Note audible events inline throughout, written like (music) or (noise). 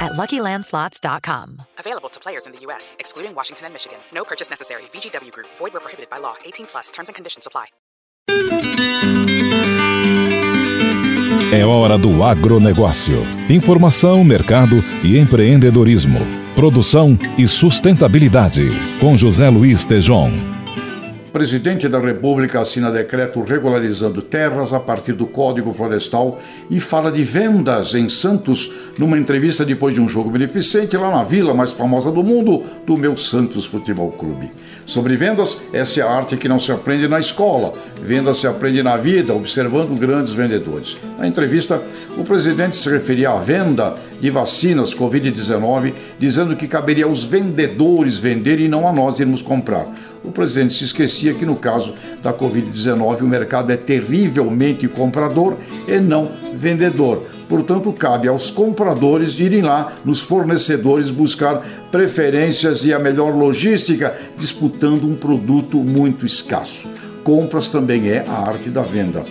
at LuckyLandSlots.com. Available to players in the U.S., excluding Washington and Michigan. No purchase necessary. VGW Group. Void where prohibited by law. 18 plus. Terms and conditions apply. É hora do agronegócio. Informação, mercado e empreendedorismo. Produção e sustentabilidade. Com José Luiz Tejon. Presidente da República assina decreto regularizando terras a partir do Código Florestal e fala de vendas em Santos numa entrevista depois de um jogo beneficente lá na vila mais famosa do mundo, do meu Santos Futebol Clube. Sobre vendas, essa é a arte que não se aprende na escola. Vendas se aprende na vida, observando grandes vendedores. Na entrevista, o presidente se referia à venda de vacinas Covid-19, dizendo que caberia aos vendedores vender e não a nós irmos comprar. O presidente se esquecia que, no caso da Covid-19, o mercado é terrivelmente comprador e não vendedor. Portanto, cabe aos compradores irem lá nos fornecedores buscar preferências e a melhor logística, disputando um produto muito escasso. Compras também é a arte da venda.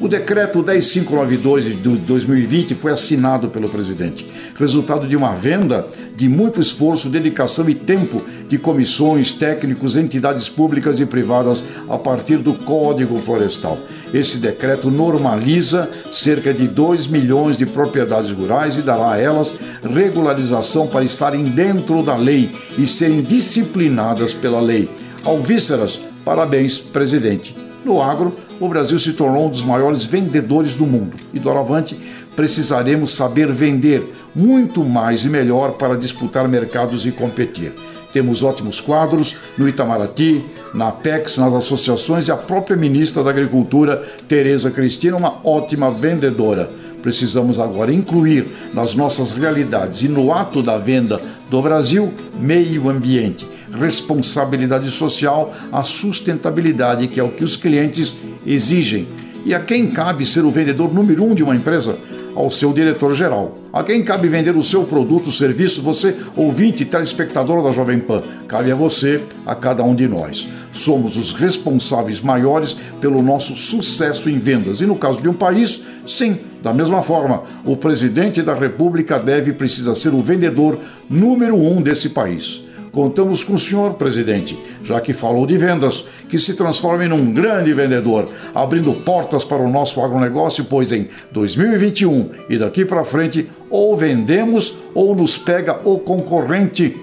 O decreto 10592 de 2020 foi assinado pelo presidente, resultado de uma venda de muito esforço, dedicação e tempo de comissões, técnicos, entidades públicas e privadas a partir do Código Florestal. Esse decreto normaliza cerca de 2 milhões de propriedades rurais e dará a elas regularização para estarem dentro da lei e serem disciplinadas pela lei. Alvíceras, parabéns, presidente. No agro, o Brasil se tornou um dos maiores vendedores do mundo e, doravante, precisaremos saber vender muito mais e melhor para disputar mercados e competir. Temos ótimos quadros no Itamaraty, na Apex, nas associações e a própria ministra da Agricultura, Tereza Cristina, uma ótima vendedora. Precisamos agora incluir nas nossas realidades e no ato da venda do Brasil meio ambiente, responsabilidade social, a sustentabilidade, que é o que os clientes exigem. E a quem cabe ser o vendedor número um de uma empresa? Ao seu diretor-geral. A quem cabe vender o seu produto, serviço, você, ouvinte e telespectador da Jovem Pan? Cabe a você, a cada um de nós. Somos os responsáveis maiores pelo nosso sucesso em vendas. E no caso de um país, sim, da mesma forma, o presidente da República deve e precisa ser o vendedor número um desse país. Contamos com o senhor, presidente, já que falou de vendas, que se transforme num grande vendedor, abrindo portas para o nosso agronegócio, pois em 2021 e daqui para frente, ou vendemos ou nos pega o concorrente.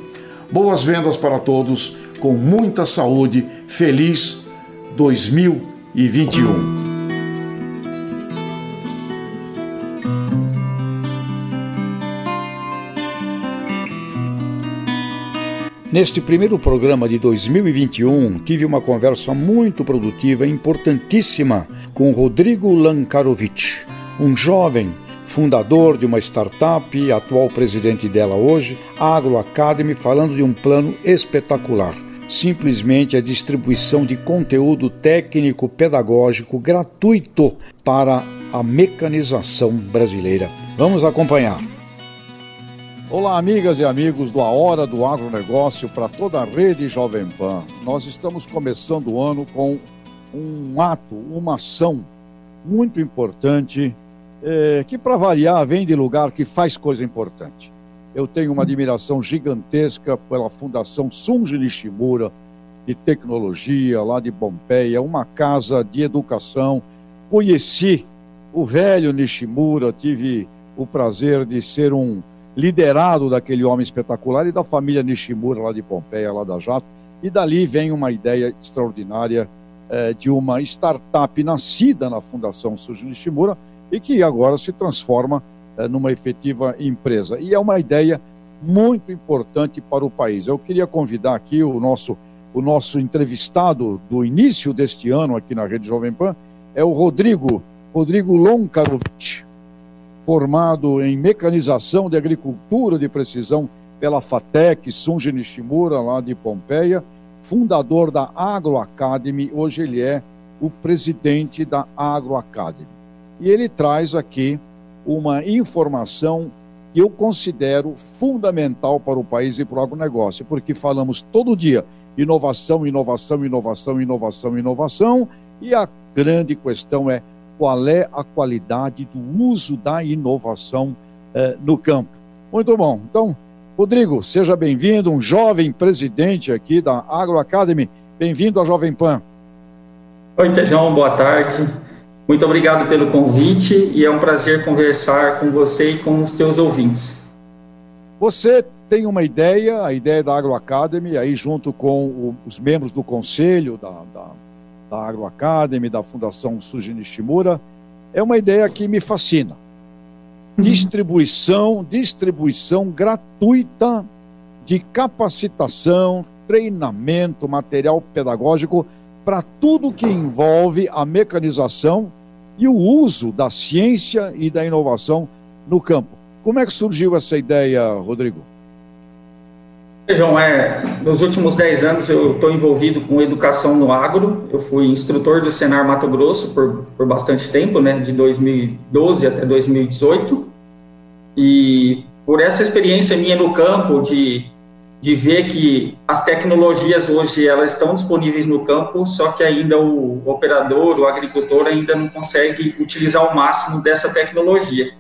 Boas vendas para todos, com muita saúde, feliz 2021. Neste primeiro programa de 2021, tive uma conversa muito produtiva e importantíssima com Rodrigo Lankarovich, um jovem fundador de uma startup e atual presidente dela hoje, Agro Academy, falando de um plano espetacular. Simplesmente a distribuição de conteúdo técnico pedagógico gratuito para a mecanização brasileira. Vamos acompanhar. Olá, amigas e amigos do A Hora do Agronegócio para toda a rede Jovem Pan. Nós estamos começando o ano com um ato, uma ação muito importante, é, que para variar vem de lugar que faz coisa importante. Eu tenho uma admiração gigantesca pela Fundação Sunji Nishimura, de tecnologia, lá de Pompeia, uma casa de educação. Conheci o velho Nishimura, tive o prazer de ser um liderado daquele homem espetacular e da família Nishimura lá de Pompeia, lá da Jato. E dali vem uma ideia extraordinária é, de uma startup nascida na Fundação Suji Nishimura e que agora se transforma é, numa efetiva empresa. E é uma ideia muito importante para o país. Eu queria convidar aqui o nosso, o nosso entrevistado do início deste ano aqui na Rede Jovem Pan, é o Rodrigo, Rodrigo Lonkarovic, formado em mecanização de agricultura de precisão pela FATEC, Sunji Nishimura, lá de Pompeia, fundador da Agro Academy, hoje ele é o presidente da Agro Academy. E ele traz aqui uma informação que eu considero fundamental para o país e para o agronegócio, porque falamos todo dia inovação, inovação, inovação, inovação, inovação, e a grande questão é qual é a qualidade do uso da inovação eh, no campo. Muito bom. Então, Rodrigo, seja bem-vindo, um jovem presidente aqui da Agro Academy. Bem-vindo à Jovem Pan. Oi, Tejão, boa tarde. Muito obrigado pelo convite e é um prazer conversar com você e com os teus ouvintes. Você tem uma ideia, a ideia da Agro Academy, aí junto com os membros do conselho da, da, da Agro Academy, da Fundação Suji Nishimura, é uma ideia que me fascina distribuição, distribuição gratuita de capacitação, treinamento, material pedagógico para tudo que envolve a mecanização e o uso da ciência e da inovação no campo. Como é que surgiu essa ideia, Rodrigo? João, é, nos últimos 10 anos eu estou envolvido com educação no agro. Eu fui instrutor do Senar Mato Grosso por, por bastante tempo, né, de 2012 até 2018. E por essa experiência minha no campo de, de ver que as tecnologias hoje elas estão disponíveis no campo, só que ainda o operador, o agricultor ainda não consegue utilizar o máximo dessa tecnologia.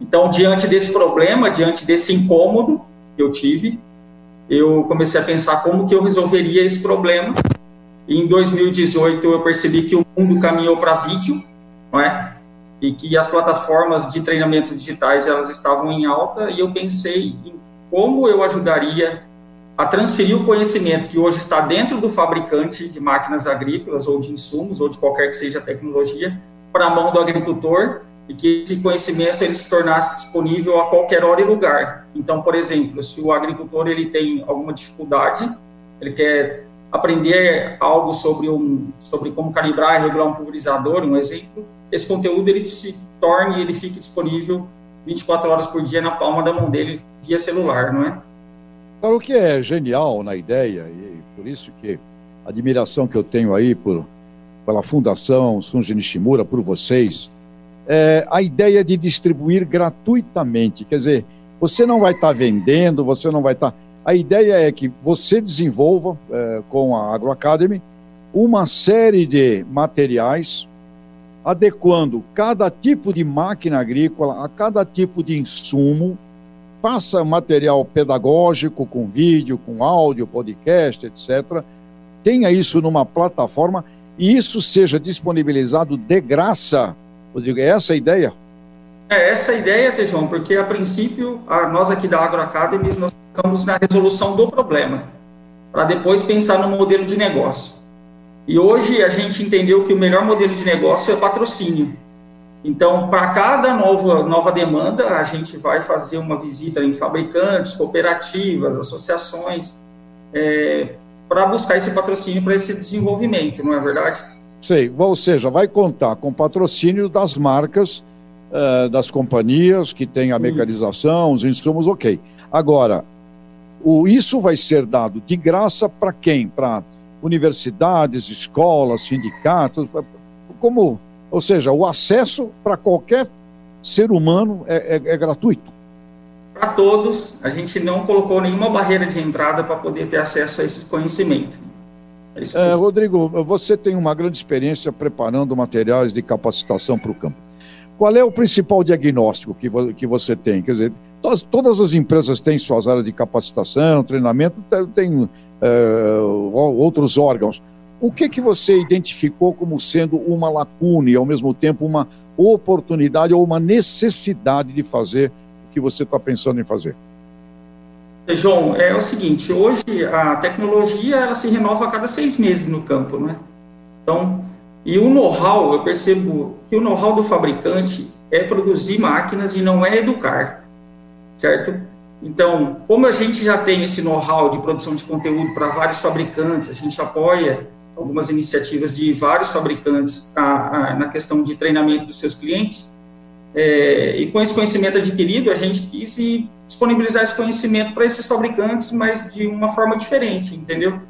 Então, diante desse problema, diante desse incômodo que eu tive, eu comecei a pensar como que eu resolveria esse problema. E em 2018 eu percebi que o mundo caminhou para vídeo, não é? E que as plataformas de treinamento digitais elas estavam em alta e eu pensei em como eu ajudaria a transferir o conhecimento que hoje está dentro do fabricante de máquinas agrícolas ou de insumos ou de qualquer que seja a tecnologia para a mão do agricultor e que esse conhecimento ele se tornasse disponível a qualquer hora e lugar. Então, por exemplo, se o agricultor ele tem alguma dificuldade, ele quer aprender algo sobre um sobre como calibrar e regular um pulverizador, um exemplo, esse conteúdo ele se torne, ele fique disponível 24 horas por dia na palma da mão dele via celular, não é? Para o que é genial na ideia e por isso que a admiração que eu tenho aí por pela Fundação Sunji Nishimura por vocês é, a ideia de distribuir gratuitamente. Quer dizer, você não vai estar tá vendendo, você não vai estar. Tá... A ideia é que você desenvolva, é, com a Agro Academy, uma série de materiais adequando cada tipo de máquina agrícola a cada tipo de insumo, faça material pedagógico com vídeo, com áudio, podcast, etc. Tenha isso numa plataforma e isso seja disponibilizado de graça digo, é essa a ideia? É essa a ideia, Tejão, porque a princípio, a, nós aqui da Agro Academy, nós ficamos na resolução do problema, para depois pensar no modelo de negócio. E hoje a gente entendeu que o melhor modelo de negócio é patrocínio. Então, para cada nova, nova demanda, a gente vai fazer uma visita em fabricantes, cooperativas, associações, é, para buscar esse patrocínio para esse desenvolvimento, não é verdade? Sei, ou seja, vai contar com patrocínio das marcas, uh, das companhias que têm a mecanização, os insumos, ok. Agora, o, isso vai ser dado de graça para quem? Para universidades, escolas, sindicatos, como, ou seja, o acesso para qualquer ser humano é, é, é gratuito. Para todos, a gente não colocou nenhuma barreira de entrada para poder ter acesso a esse conhecimento. É, Rodrigo, você tem uma grande experiência preparando materiais de capacitação para o campo. Qual é o principal diagnóstico que, que você tem? Quer dizer, todas, todas as empresas têm suas áreas de capacitação, treinamento, tem é, outros órgãos. O que, que você identificou como sendo uma lacuna e, ao mesmo tempo, uma oportunidade ou uma necessidade de fazer o que você está pensando em fazer? João, é o seguinte, hoje a tecnologia ela se renova a cada seis meses no campo, né? Então, e o know-how, eu percebo que o know-how do fabricante é produzir máquinas e não é educar, certo? Então, como a gente já tem esse know-how de produção de conteúdo para vários fabricantes, a gente apoia algumas iniciativas de vários fabricantes a, a, na questão de treinamento dos seus clientes, é, e com esse conhecimento adquirido, a gente quis disponibilizar esse conhecimento para esses fabricantes, mas de uma forma diferente, entendeu?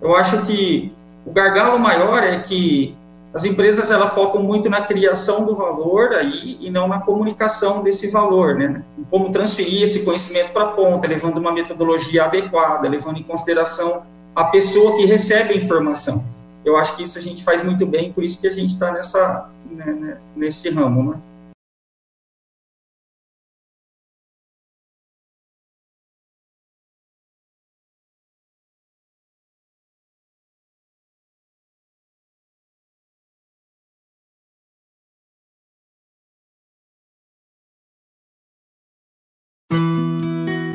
Eu acho que o gargalo maior é que as empresas ela focam muito na criação do valor aí e não na comunicação desse valor, né? Como transferir esse conhecimento para a ponta, levando uma metodologia adequada, levando em consideração a pessoa que recebe a informação. Eu acho que isso a gente faz muito bem, por isso que a gente está nessa né, né, nesse ramo, né?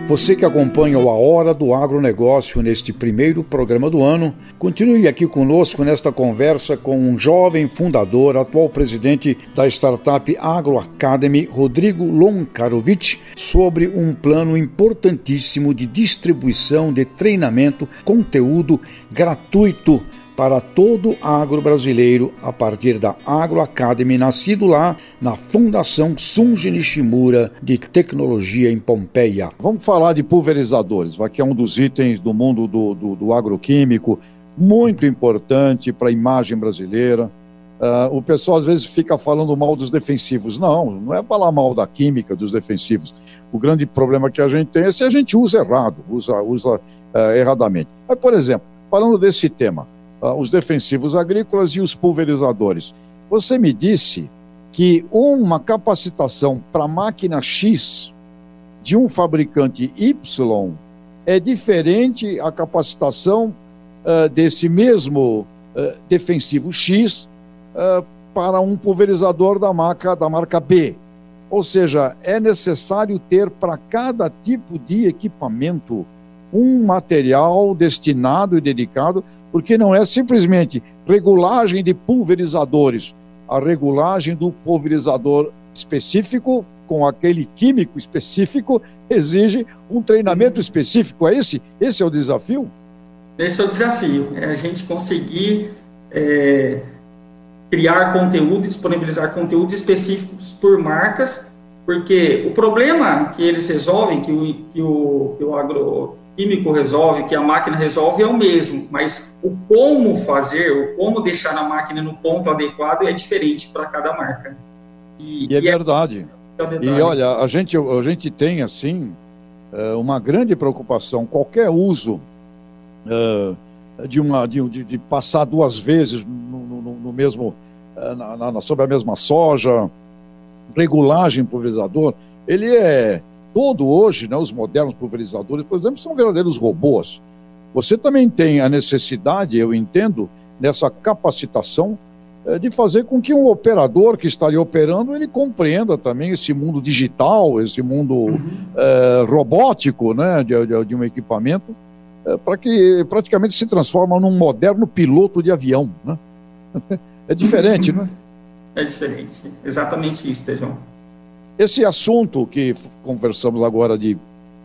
Você que acompanha o A Hora do Agronegócio neste primeiro programa do ano, continue aqui conosco nesta conversa com um jovem fundador, atual presidente da startup Agro Academy, Rodrigo Lonkarovic, sobre um plano importantíssimo de distribuição de treinamento, conteúdo gratuito para todo agro brasileiro a partir da Agro Academy, nascido lá na Fundação Sunji Nishimura de Tecnologia em Pompeia. Vamos falar de pulverizadores, que é um dos itens do mundo do, do, do agroquímico, muito importante para a imagem brasileira. Uh, o pessoal às vezes fica falando mal dos defensivos. Não, não é falar mal da química dos defensivos. O grande problema que a gente tem é se a gente usa errado, usa, usa uh, erradamente. Mas, por exemplo, falando desse tema, uh, os defensivos agrícolas e os pulverizadores. Você me disse que uma capacitação para máquina X de um fabricante Y é diferente a capacitação uh, desse mesmo uh, defensivo X para um pulverizador da marca, da marca B. Ou seja, é necessário ter para cada tipo de equipamento um material destinado e dedicado, porque não é simplesmente regulagem de pulverizadores, a regulagem do pulverizador específico com aquele químico específico exige um treinamento específico. É esse? Esse é o desafio? Esse é o desafio, é a gente conseguir é, criar conteúdo, disponibilizar conteúdos específicos por marcas, porque o problema que eles resolvem, que o, que o, que o agro químico resolve, que a máquina resolve, é o mesmo, mas o como fazer, o como deixar a máquina no ponto adequado é diferente para cada marca. E, e é, e é verdade. É e olha, a gente, a gente tem, assim, é, uma grande preocupação. Qualquer uso é, de, uma, de, de passar duas vezes no, no, no mesmo, na, na, sobre a mesma soja, regulagem pulverizador, ele é todo hoje, né, os modernos pulverizadores, por exemplo, são verdadeiros robôs. Você também tem a necessidade, eu entendo, nessa capacitação é, de fazer com que um operador que estaria operando ele compreenda também esse mundo digital, esse mundo uhum. é, robótico, né, de, de, de um equipamento, é, para que praticamente se transforma num moderno piloto de avião, né? (laughs) É diferente, (laughs) uhum. né? É diferente, exatamente isso, Tejão. Esse assunto que conversamos agora de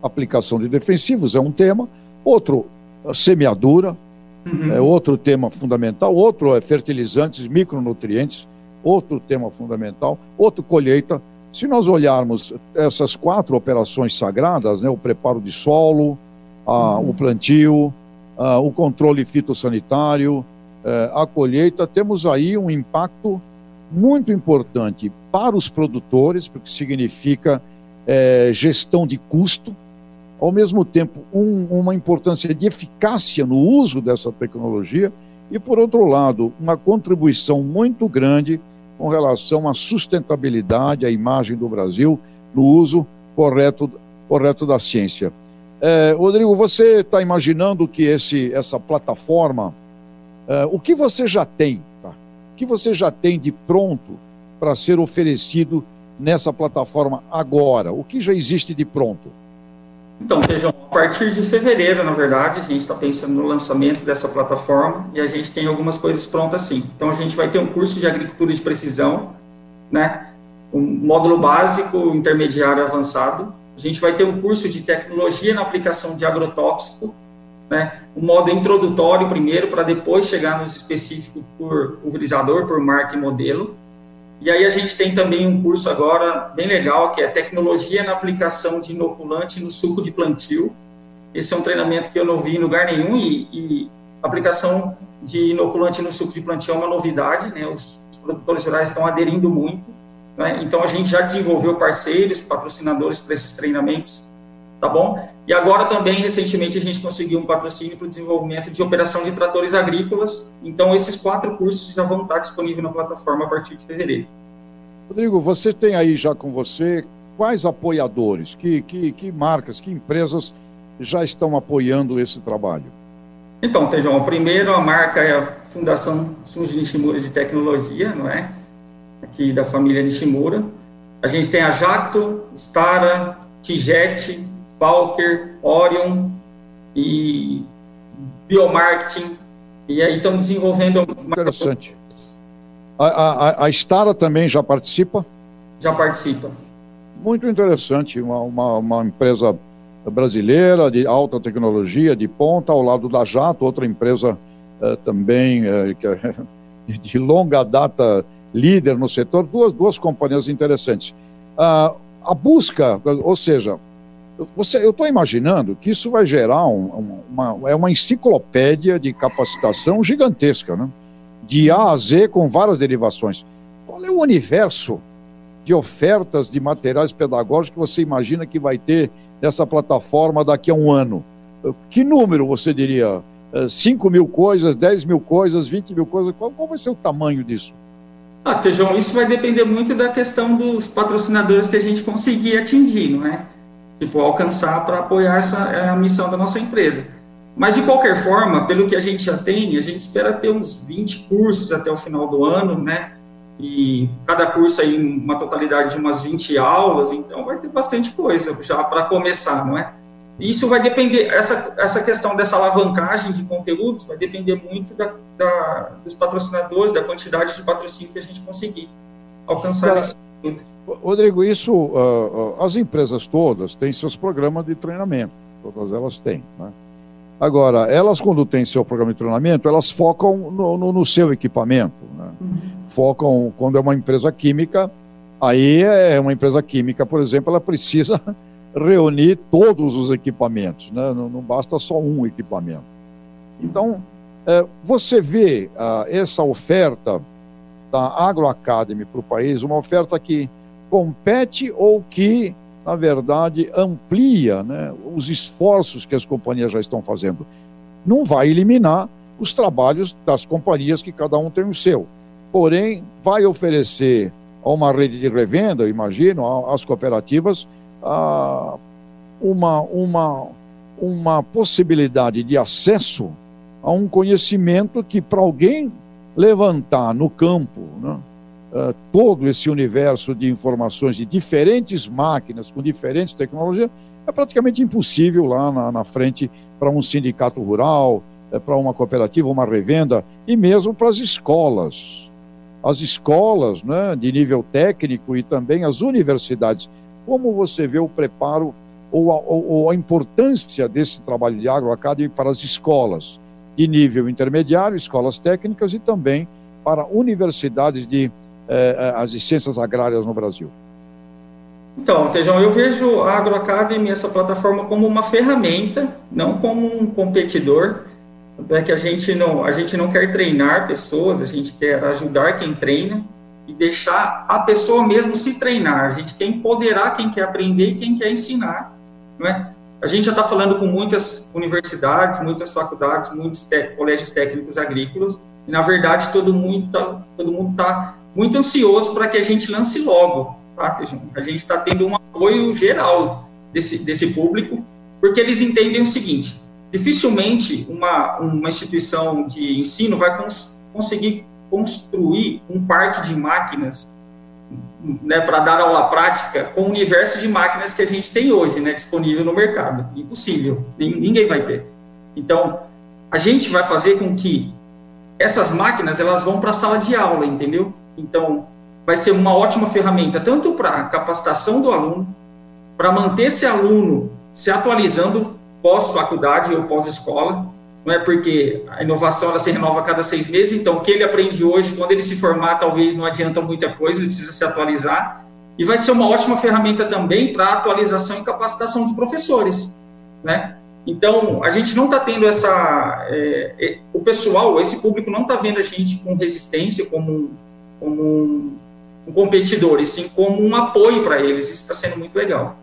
aplicação de defensivos é um tema, outro, semeadura, uhum. é outro tema fundamental, outro é fertilizantes, micronutrientes, outro tema fundamental, outro colheita. Se nós olharmos essas quatro operações sagradas, né, o preparo de solo, a, uhum. o plantio, a, o controle fitossanitário, é, a colheita, temos aí um impacto muito importante para os produtores, porque significa é, gestão de custo, ao mesmo tempo um, uma importância de eficácia no uso dessa tecnologia e, por outro lado, uma contribuição muito grande com relação à sustentabilidade, à imagem do Brasil no uso correto, correto da ciência. É, Rodrigo, você está imaginando que esse, essa plataforma, é, o que você já tem que você já tem de pronto para ser oferecido nessa plataforma agora? O que já existe de pronto? Então, vejam, a partir de fevereiro, na verdade, a gente está pensando no lançamento dessa plataforma e a gente tem algumas coisas prontas sim. Então, a gente vai ter um curso de agricultura de precisão, né? um módulo básico, intermediário avançado. A gente vai ter um curso de tecnologia na aplicação de agrotóxico, né? um modo introdutório primeiro, para depois chegar nos específicos por pulverizador, por marca e modelo. E aí a gente tem também um curso agora bem legal, que é tecnologia na aplicação de inoculante no suco de plantio. Esse é um treinamento que eu não vi em lugar nenhum e, e aplicação de inoculante no suco de plantio é uma novidade, né? Os, os produtores rurais estão aderindo muito. Né? Então a gente já desenvolveu parceiros, patrocinadores para esses treinamentos, tá bom? E agora também recentemente a gente conseguiu um patrocínio para o desenvolvimento de operação de tratores agrícolas. Então esses quatro cursos já vão estar disponíveis na plataforma a partir de fevereiro. Rodrigo, você tem aí já com você quais apoiadores, que, que, que marcas, que empresas já estão apoiando esse trabalho? Então, Tejão, o primeiro a marca é a Fundação Sunji Nishimura de Tecnologia, não é? Aqui da família Nishimura. A gente tem a Jacto, Stara, Tijet, Falker, Orion e Biomarketing. E aí estão desenvolvendo... Interessante. A, a, a Stara também já participa? Já participa. Muito interessante, uma, uma, uma, empresa brasileira de alta tecnologia, de ponta, ao lado da Jato, outra empresa eh, também eh, que é (laughs) de longa data líder no setor, duas, duas companhias interessantes. Ah, a busca, ou seja, você, eu estou imaginando que isso vai gerar um, uma, é uma enciclopédia de capacitação gigantesca, né? de A a Z com várias derivações. Qual é o universo de ofertas de materiais pedagógicos que você imagina que vai ter nessa plataforma daqui a um ano? Que número você diria? 5 mil coisas, 10 mil coisas, 20 mil coisas? Qual, qual vai ser o tamanho disso? Ah, Tejão, isso vai depender muito da questão dos patrocinadores que a gente conseguir atingir, não é? Tipo, alcançar para apoiar essa é a missão da nossa empresa. Mas, de qualquer forma, pelo que a gente já tem, a gente espera ter uns 20 cursos até o final do ano, né? E cada curso aí uma totalidade de umas 20 aulas, então vai ter bastante coisa já para começar, não é? Isso vai depender, essa, essa questão dessa alavancagem de conteúdos vai depender muito da, da, dos patrocinadores, da quantidade de patrocínio que a gente conseguir alcançar nesse Rodrigo, isso, uh, uh, as empresas todas têm seus programas de treinamento, todas elas têm, né? Agora, elas quando têm seu programa de treinamento, elas focam no, no, no seu equipamento. Né? Uhum. Focam, quando é uma empresa química, aí é uma empresa química, por exemplo, ela precisa (laughs) reunir todos os equipamentos, né? não, não, basta só um equipamento. Então, é, você vê ah, essa oferta da Agro Academy para o país, uma oferta que compete ou que na verdade, amplia né, os esforços que as companhias já estão fazendo. Não vai eliminar os trabalhos das companhias que cada um tem o seu. Porém, vai oferecer a uma rede de revenda, imagino, às cooperativas, uma, uma, uma possibilidade de acesso a um conhecimento que, para alguém levantar no campo, né, uh, todo esse universo de informações de diferentes máquinas, com diferentes tecnologias, é praticamente impossível lá na, na frente para um sindicato rural, é, para uma cooperativa, uma revenda, e mesmo para as escolas. As escolas né, de nível técnico e também as universidades. Como você vê o preparo ou a, ou a importância desse trabalho de agroacademy para as escolas de nível intermediário, escolas técnicas e também para universidades de é, as ciências agrárias no Brasil? Então, Tejão, eu vejo a AgroAcademy, essa plataforma, como uma ferramenta, não como um competidor. É que a gente, não, a gente não quer treinar pessoas, a gente quer ajudar quem treina e deixar a pessoa mesmo se treinar. A gente quer empoderar quem quer aprender e quem quer ensinar. Não é? A gente já está falando com muitas universidades, muitas faculdades, muitos colégios técnicos agrícolas, e na verdade todo mundo está todo mundo tá muito ansioso para que a gente lance logo, tá, A gente está tendo um apoio geral desse, desse público, porque eles entendem o seguinte: dificilmente uma, uma instituição de ensino vai cons conseguir construir um parque de máquinas né, para dar aula prática com o universo de máquinas que a gente tem hoje, né, disponível no mercado. Impossível, ninguém vai ter. Então, a gente vai fazer com que essas máquinas elas vão para a sala de aula, entendeu? Então, vai ser uma ótima ferramenta tanto para capacitação do aluno, para manter esse aluno se atualizando pós-faculdade ou pós-escola, não é porque a inovação ela se renova a cada seis meses, então o que ele aprende hoje, quando ele se formar, talvez não adianta muita coisa, ele precisa se atualizar, e vai ser uma ótima ferramenta também para atualização e capacitação de professores, né? Então, a gente não está tendo essa. É, o pessoal, esse público não está vendo a gente com resistência, como como um, um competidor, e sim como um apoio para eles. Isso está sendo muito legal.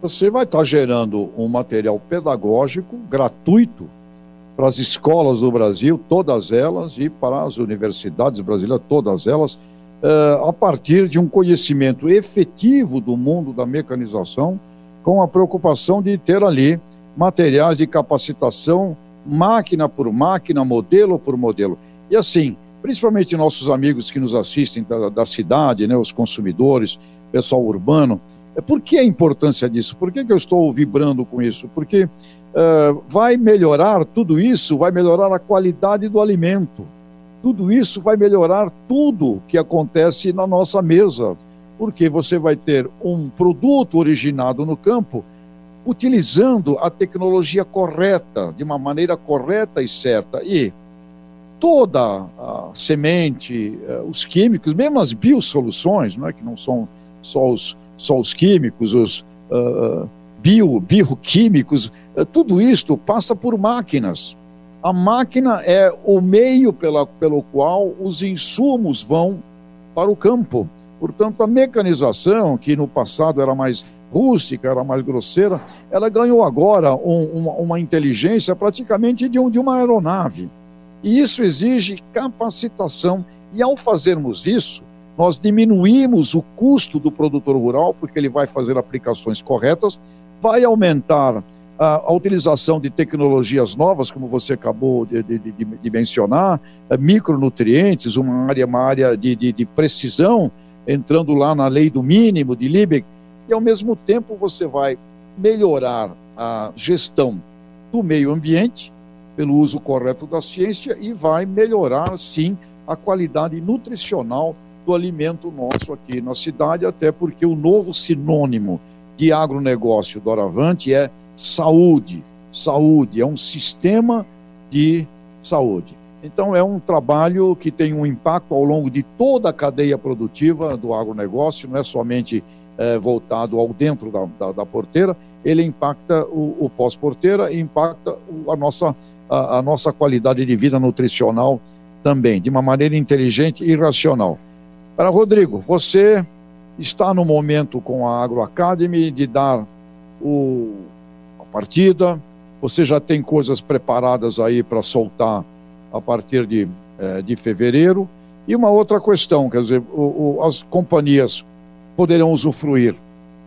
Você vai estar tá gerando um material pedagógico gratuito para as escolas do Brasil, todas elas, e para as universidades brasileiras, todas elas, uh, a partir de um conhecimento efetivo do mundo da mecanização, com a preocupação de ter ali materiais de capacitação, máquina por máquina, modelo por modelo. E assim, principalmente nossos amigos que nos assistem da, da cidade, né, os consumidores, pessoal urbano, é, por que a importância disso? Por que, que eu estou vibrando com isso? Porque uh, vai melhorar tudo isso, vai melhorar a qualidade do alimento. Tudo isso vai melhorar tudo que acontece na nossa mesa, porque você vai ter um produto originado no campo utilizando a tecnologia correta, de uma maneira correta e certa. E toda a semente, eh, os químicos, mesmo as biosoluções, não é que não são só os, só os químicos, os uh, bio, bioquímicos, tudo isto passa por máquinas. A máquina é o meio pela, pelo qual os insumos vão para o campo. Portanto, a mecanização, que no passado era mais rústica, era mais grosseira, ela ganhou agora um, uma, uma, inteligência praticamente de, um, de uma aeronave. E isso exige capacitação. E ao fazermos isso, nós diminuímos o custo do produtor rural, porque ele vai fazer aplicações corretas, vai aumentar a, utilização de tecnologias novas, como você acabou de, de, de, de mencionar, é, micronutrientes, uma área, uma área de precisão, entrando lá na lei do mínimo de Liebig, e ao mesmo tempo você vai melhorar a gestão do meio ambiente pelo uso correto da ciência e vai melhorar, sim, a qualidade nutricional do alimento nosso aqui na cidade, até porque o novo sinônimo de agronegócio doravante é saúde. Saúde é um sistema de saúde. Então, é um trabalho que tem um impacto ao longo de toda a cadeia produtiva do agronegócio, não é somente é, voltado ao dentro da, da, da, porteira, ele impacta o, o pós-porteira e impacta a nossa a, a nossa qualidade de vida nutricional também, de uma maneira inteligente e racional. Para Rodrigo, você está no momento com a Agro Academy de dar o, a partida, você já tem coisas preparadas aí para soltar a partir de, é, de fevereiro. E uma outra questão, quer dizer, o, o, as companhias poderão usufruir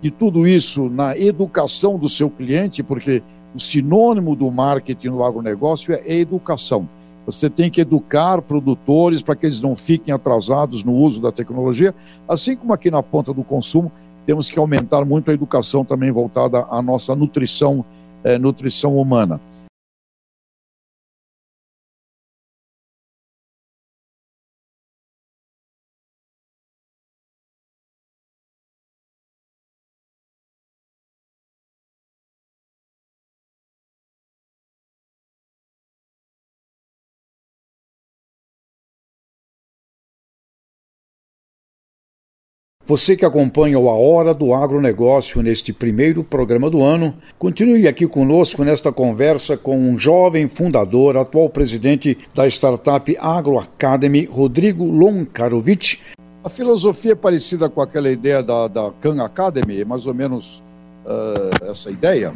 de tudo isso na educação do seu cliente, porque o sinônimo do marketing no agronegócio é educação. Você tem que educar produtores para que eles não fiquem atrasados no uso da tecnologia, assim como aqui na ponta do consumo, temos que aumentar muito a educação também voltada à nossa nutrição, é, nutrição humana. Você que acompanha o A Hora do Agronegócio neste primeiro programa do ano, continue aqui conosco nesta conversa com um jovem fundador, atual presidente da startup Agro Academy, Rodrigo Lonkarovic. A filosofia é parecida com aquela ideia da, da Khan Academy, é mais ou menos uh, essa ideia?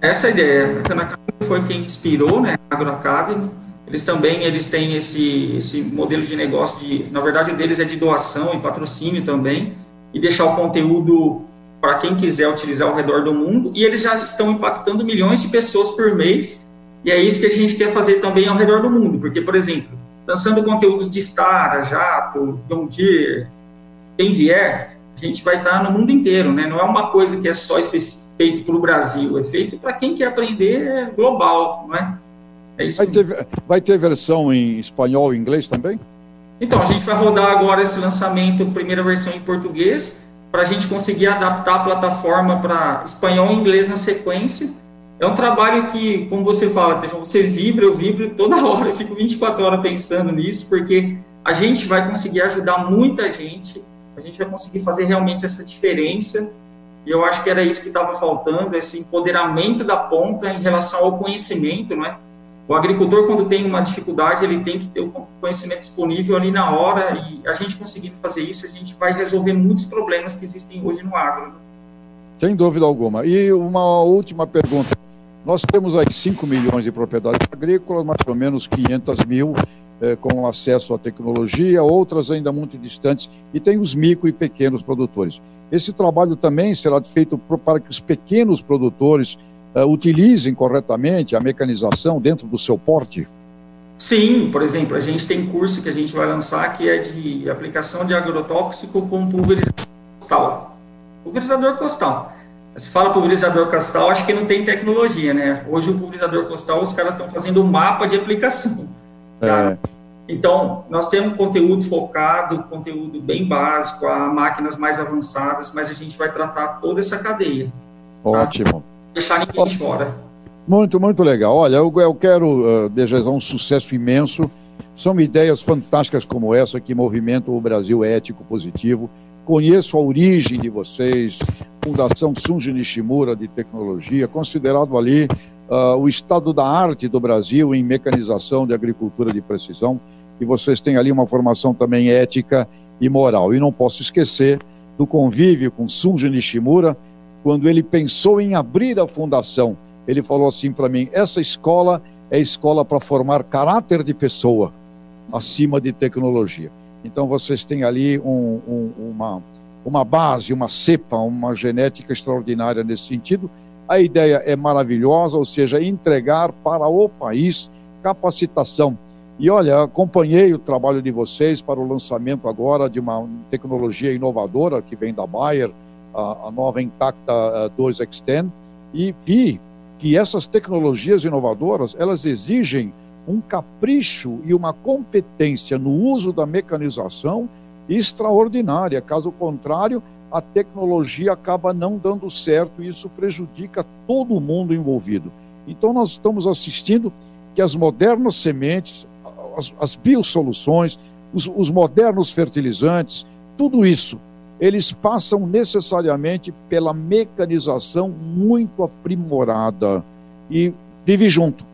Essa ideia. A Khan Academy foi quem inspirou né, a Agro Academy. Eles também eles têm esse, esse modelo de negócio, de, na verdade, deles é de doação e patrocínio também, e deixar o conteúdo para quem quiser utilizar ao redor do mundo, e eles já estão impactando milhões de pessoas por mês, e é isso que a gente quer fazer também ao redor do mundo, porque, por exemplo, lançando conteúdos de Stara, Jato, John Deere, quem vier, a gente vai estar no mundo inteiro, né? Não é uma coisa que é só feito para o Brasil, é feito para quem quer aprender global, não é? É isso. Vai ter, vai ter versão em espanhol e inglês também? Então, a gente vai rodar agora esse lançamento, primeira versão em português, para a gente conseguir adaptar a plataforma para espanhol e inglês na sequência. É um trabalho que, como você fala, você vibra, eu vibro toda (laughs) hora, eu fico 24 horas pensando nisso, porque a gente vai conseguir ajudar muita gente, a gente vai conseguir fazer realmente essa diferença, e eu acho que era isso que estava faltando, esse empoderamento da ponta em relação ao conhecimento, não é? O agricultor, quando tem uma dificuldade, ele tem que ter o conhecimento disponível ali na hora, e a gente conseguindo fazer isso, a gente vai resolver muitos problemas que existem hoje no agro. Sem dúvida alguma. E uma última pergunta. Nós temos aí 5 milhões de propriedades agrícolas, mais ou menos 500 mil eh, com acesso à tecnologia, outras ainda muito distantes, e tem os micro e pequenos produtores. Esse trabalho também será feito para que os pequenos produtores uh, utilizem corretamente a mecanização dentro do seu porte? Sim, por exemplo, a gente tem curso que a gente vai lançar que é de aplicação de agrotóxico com pulverizador costal. Pulverizador costal. Se fala pulverizador costal, acho que não tem tecnologia, né? Hoje o pulverizador costal, os caras estão fazendo um mapa de aplicação. Tá? É. Então, nós temos conteúdo focado, conteúdo bem básico, a máquinas mais avançadas, mas a gente vai tratar toda essa cadeia. Tá? Ótimo. Tá? Deixar ninguém de fora. Muito, muito legal. Olha, eu, eu quero uh, desejar um sucesso imenso. São ideias fantásticas como essa que movimentam o Brasil ético positivo. Conheço a origem de vocês, Fundação Sunji Nishimura de Tecnologia, considerado ali uh, o estado da arte do Brasil em mecanização de agricultura de precisão. E vocês têm ali uma formação também ética e moral. E não posso esquecer do convívio com Sunji Nishimura, quando ele pensou em abrir a fundação, ele falou assim para mim: essa escola é escola para formar caráter de pessoa, acima de tecnologia. Então vocês têm ali um, um, uma, uma base, uma cepa, uma genética extraordinária nesse sentido. A ideia é maravilhosa, ou seja, entregar para o país capacitação. E olha, acompanhei o trabalho de vocês para o lançamento agora de uma tecnologia inovadora que vem da Bayer, a, a nova Intacta 2 Extend, e vi que essas tecnologias inovadoras, elas exigem um capricho e uma competência no uso da mecanização extraordinária. Caso contrário, a tecnologia acaba não dando certo e isso prejudica todo mundo envolvido. Então, nós estamos assistindo que as modernas sementes, as, as biosoluções, os, os modernos fertilizantes, tudo isso eles passam necessariamente pela mecanização muito aprimorada e vive junto.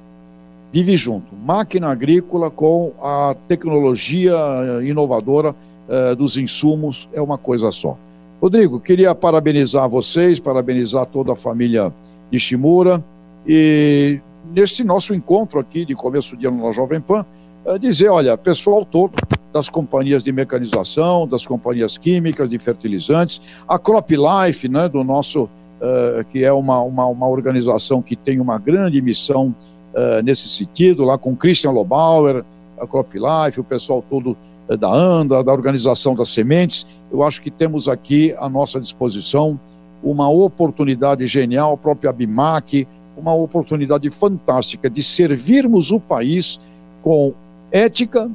Vive junto. Máquina agrícola com a tecnologia inovadora eh, dos insumos é uma coisa só. Rodrigo, queria parabenizar vocês, parabenizar toda a família Ishimura e neste nosso encontro aqui de começo de ano na Jovem Pan, eh, dizer, olha, pessoal todo, das companhias de mecanização, das companhias químicas, de fertilizantes, a Crop Life, né, do nosso, uh, que é uma, uma, uma, organização que tem uma grande missão uh, nesse sentido, lá com Christian Lobauer, a Crop Life, o pessoal todo uh, da ANDA, da Organização das Sementes. Eu acho que temos aqui à nossa disposição uma oportunidade genial, a própria BIMAC, uma oportunidade fantástica de servirmos o país com ética,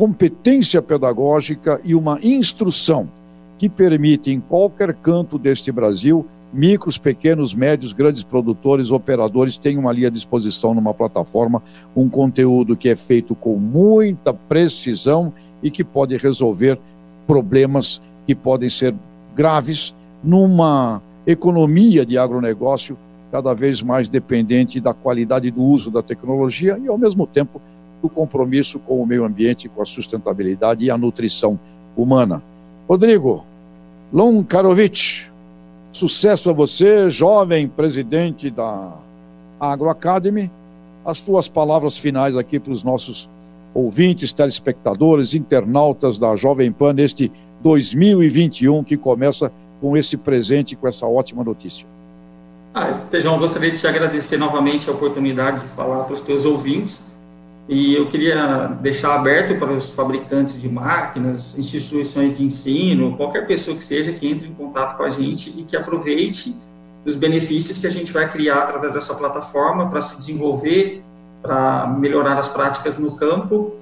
competência pedagógica e uma instrução que permite, em qualquer canto deste Brasil, micros, pequenos, médios, grandes produtores, operadores tenham ali à disposição numa plataforma um conteúdo que é feito com muita precisão e que pode resolver problemas que podem ser graves numa economia de agronegócio cada vez mais dependente da qualidade do uso da tecnologia e, ao mesmo tempo, do compromisso com o meio ambiente, com a sustentabilidade e a nutrição humana. Rodrigo Lonkarovic, sucesso a você, jovem presidente da Agro Academy. As tuas palavras finais aqui para os nossos ouvintes, telespectadores, internautas da Jovem Pan neste 2021 que começa com esse presente, com essa ótima notícia. Ah, Tejão, gostaria de te agradecer novamente a oportunidade de falar para os teus ouvintes e eu queria deixar aberto para os fabricantes de máquinas, instituições de ensino, qualquer pessoa que seja que entre em contato com a gente e que aproveite os benefícios que a gente vai criar através dessa plataforma para se desenvolver, para melhorar as práticas no campo.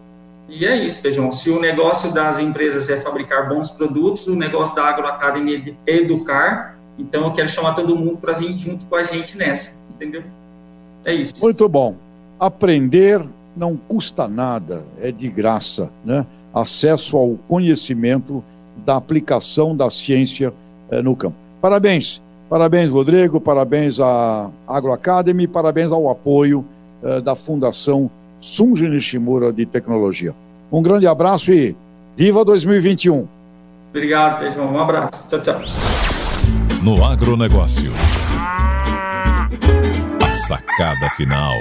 E é isso, Feijão. Se o negócio das empresas é fabricar bons produtos, o negócio da Agro Academy é educar. Então, eu quero chamar todo mundo para vir junto com a gente nessa, entendeu? É isso. Muito bom. Aprender não custa nada, é de graça, né? Acesso ao conhecimento da aplicação da ciência eh, no campo. Parabéns, parabéns, Rodrigo, parabéns à Agro Academy, parabéns ao apoio eh, da Fundação Sunji Nishimura de Tecnologia. Um grande abraço e viva 2021! Obrigado, Tejão. Um abraço. Tchau, tchau. No agronegócio. A sacada final.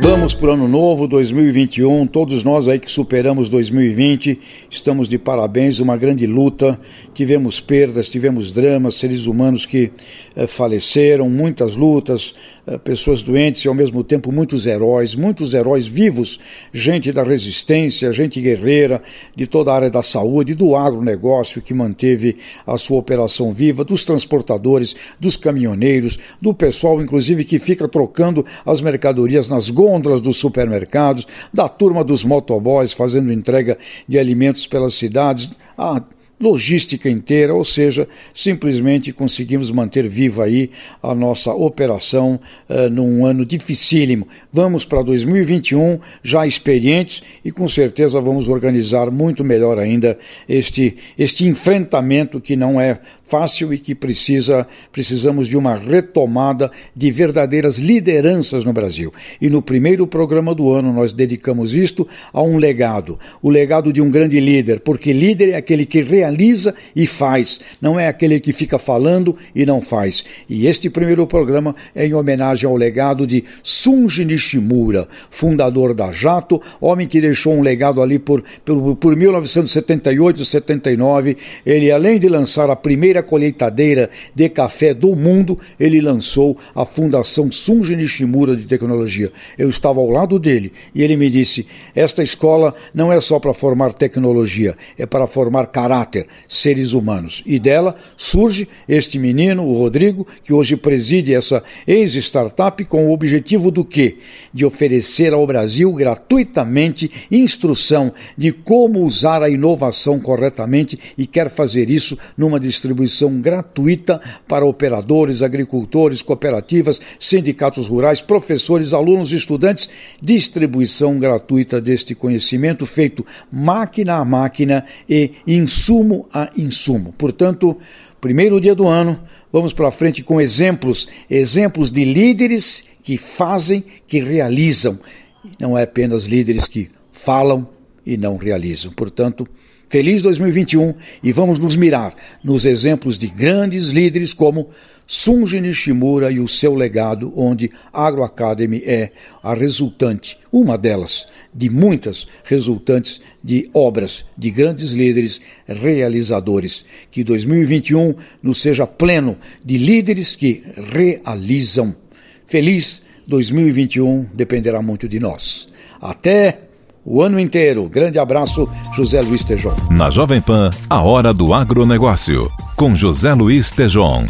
Vamos para o ano novo 2021. Todos nós aí que superamos 2020 estamos de parabéns. Uma grande luta. Tivemos perdas, tivemos dramas, seres humanos que eh, faleceram, muitas lutas, eh, pessoas doentes e ao mesmo tempo muitos heróis, muitos heróis vivos, gente da resistência, gente guerreira, de toda a área da saúde, do agronegócio que manteve a sua operação viva, dos transportadores, dos caminhoneiros, do pessoal, inclusive, que fica trocando as mercadorias nas gôndolas dos supermercados, da turma dos motoboys fazendo entrega de alimentos pelas cidades. Ah, logística inteira, ou seja, simplesmente conseguimos manter viva aí a nossa operação uh, num ano dificílimo. Vamos para 2021 já experientes e com certeza vamos organizar muito melhor ainda este, este enfrentamento que não é fácil e que precisa precisamos de uma retomada de verdadeiras lideranças no Brasil. E no primeiro programa do ano nós dedicamos isto a um legado, o legado de um grande líder, porque líder é aquele que realiza e faz, não é aquele que fica falando e não faz. E este primeiro programa é em homenagem ao legado de Sunji Nishimura, fundador da Jato, homem que deixou um legado ali por, por, por 1978, 79. Ele, além de lançar a primeira colheitadeira de café do mundo, ele lançou a Fundação Sunji Nishimura de Tecnologia. Eu estava ao lado dele e ele me disse: Esta escola não é só para formar tecnologia, é para formar caráter, seres humanos. E dela surge este menino, o Rodrigo, que hoje preside essa ex-startup com o objetivo do quê? De oferecer ao Brasil gratuitamente instrução de como usar a inovação corretamente e quer fazer isso numa distribuição distribuição gratuita para operadores, agricultores, cooperativas, sindicatos rurais, professores, alunos e estudantes. Distribuição gratuita deste conhecimento feito máquina a máquina e insumo a insumo. Portanto, primeiro dia do ano, vamos para frente com exemplos, exemplos de líderes que fazem, que realizam. Não é apenas líderes que falam e não realizam. Portanto, Feliz 2021 e vamos nos mirar nos exemplos de grandes líderes como Sunji Nishimura e o seu legado, onde Agro Academy é a resultante, uma delas, de muitas resultantes de obras de grandes líderes realizadores. Que 2021 nos seja pleno de líderes que realizam. Feliz 2021 dependerá muito de nós. Até o ano inteiro. Grande abraço, José Luiz Tejon. Na Jovem Pan, a hora do agronegócio, com José Luiz Tejon.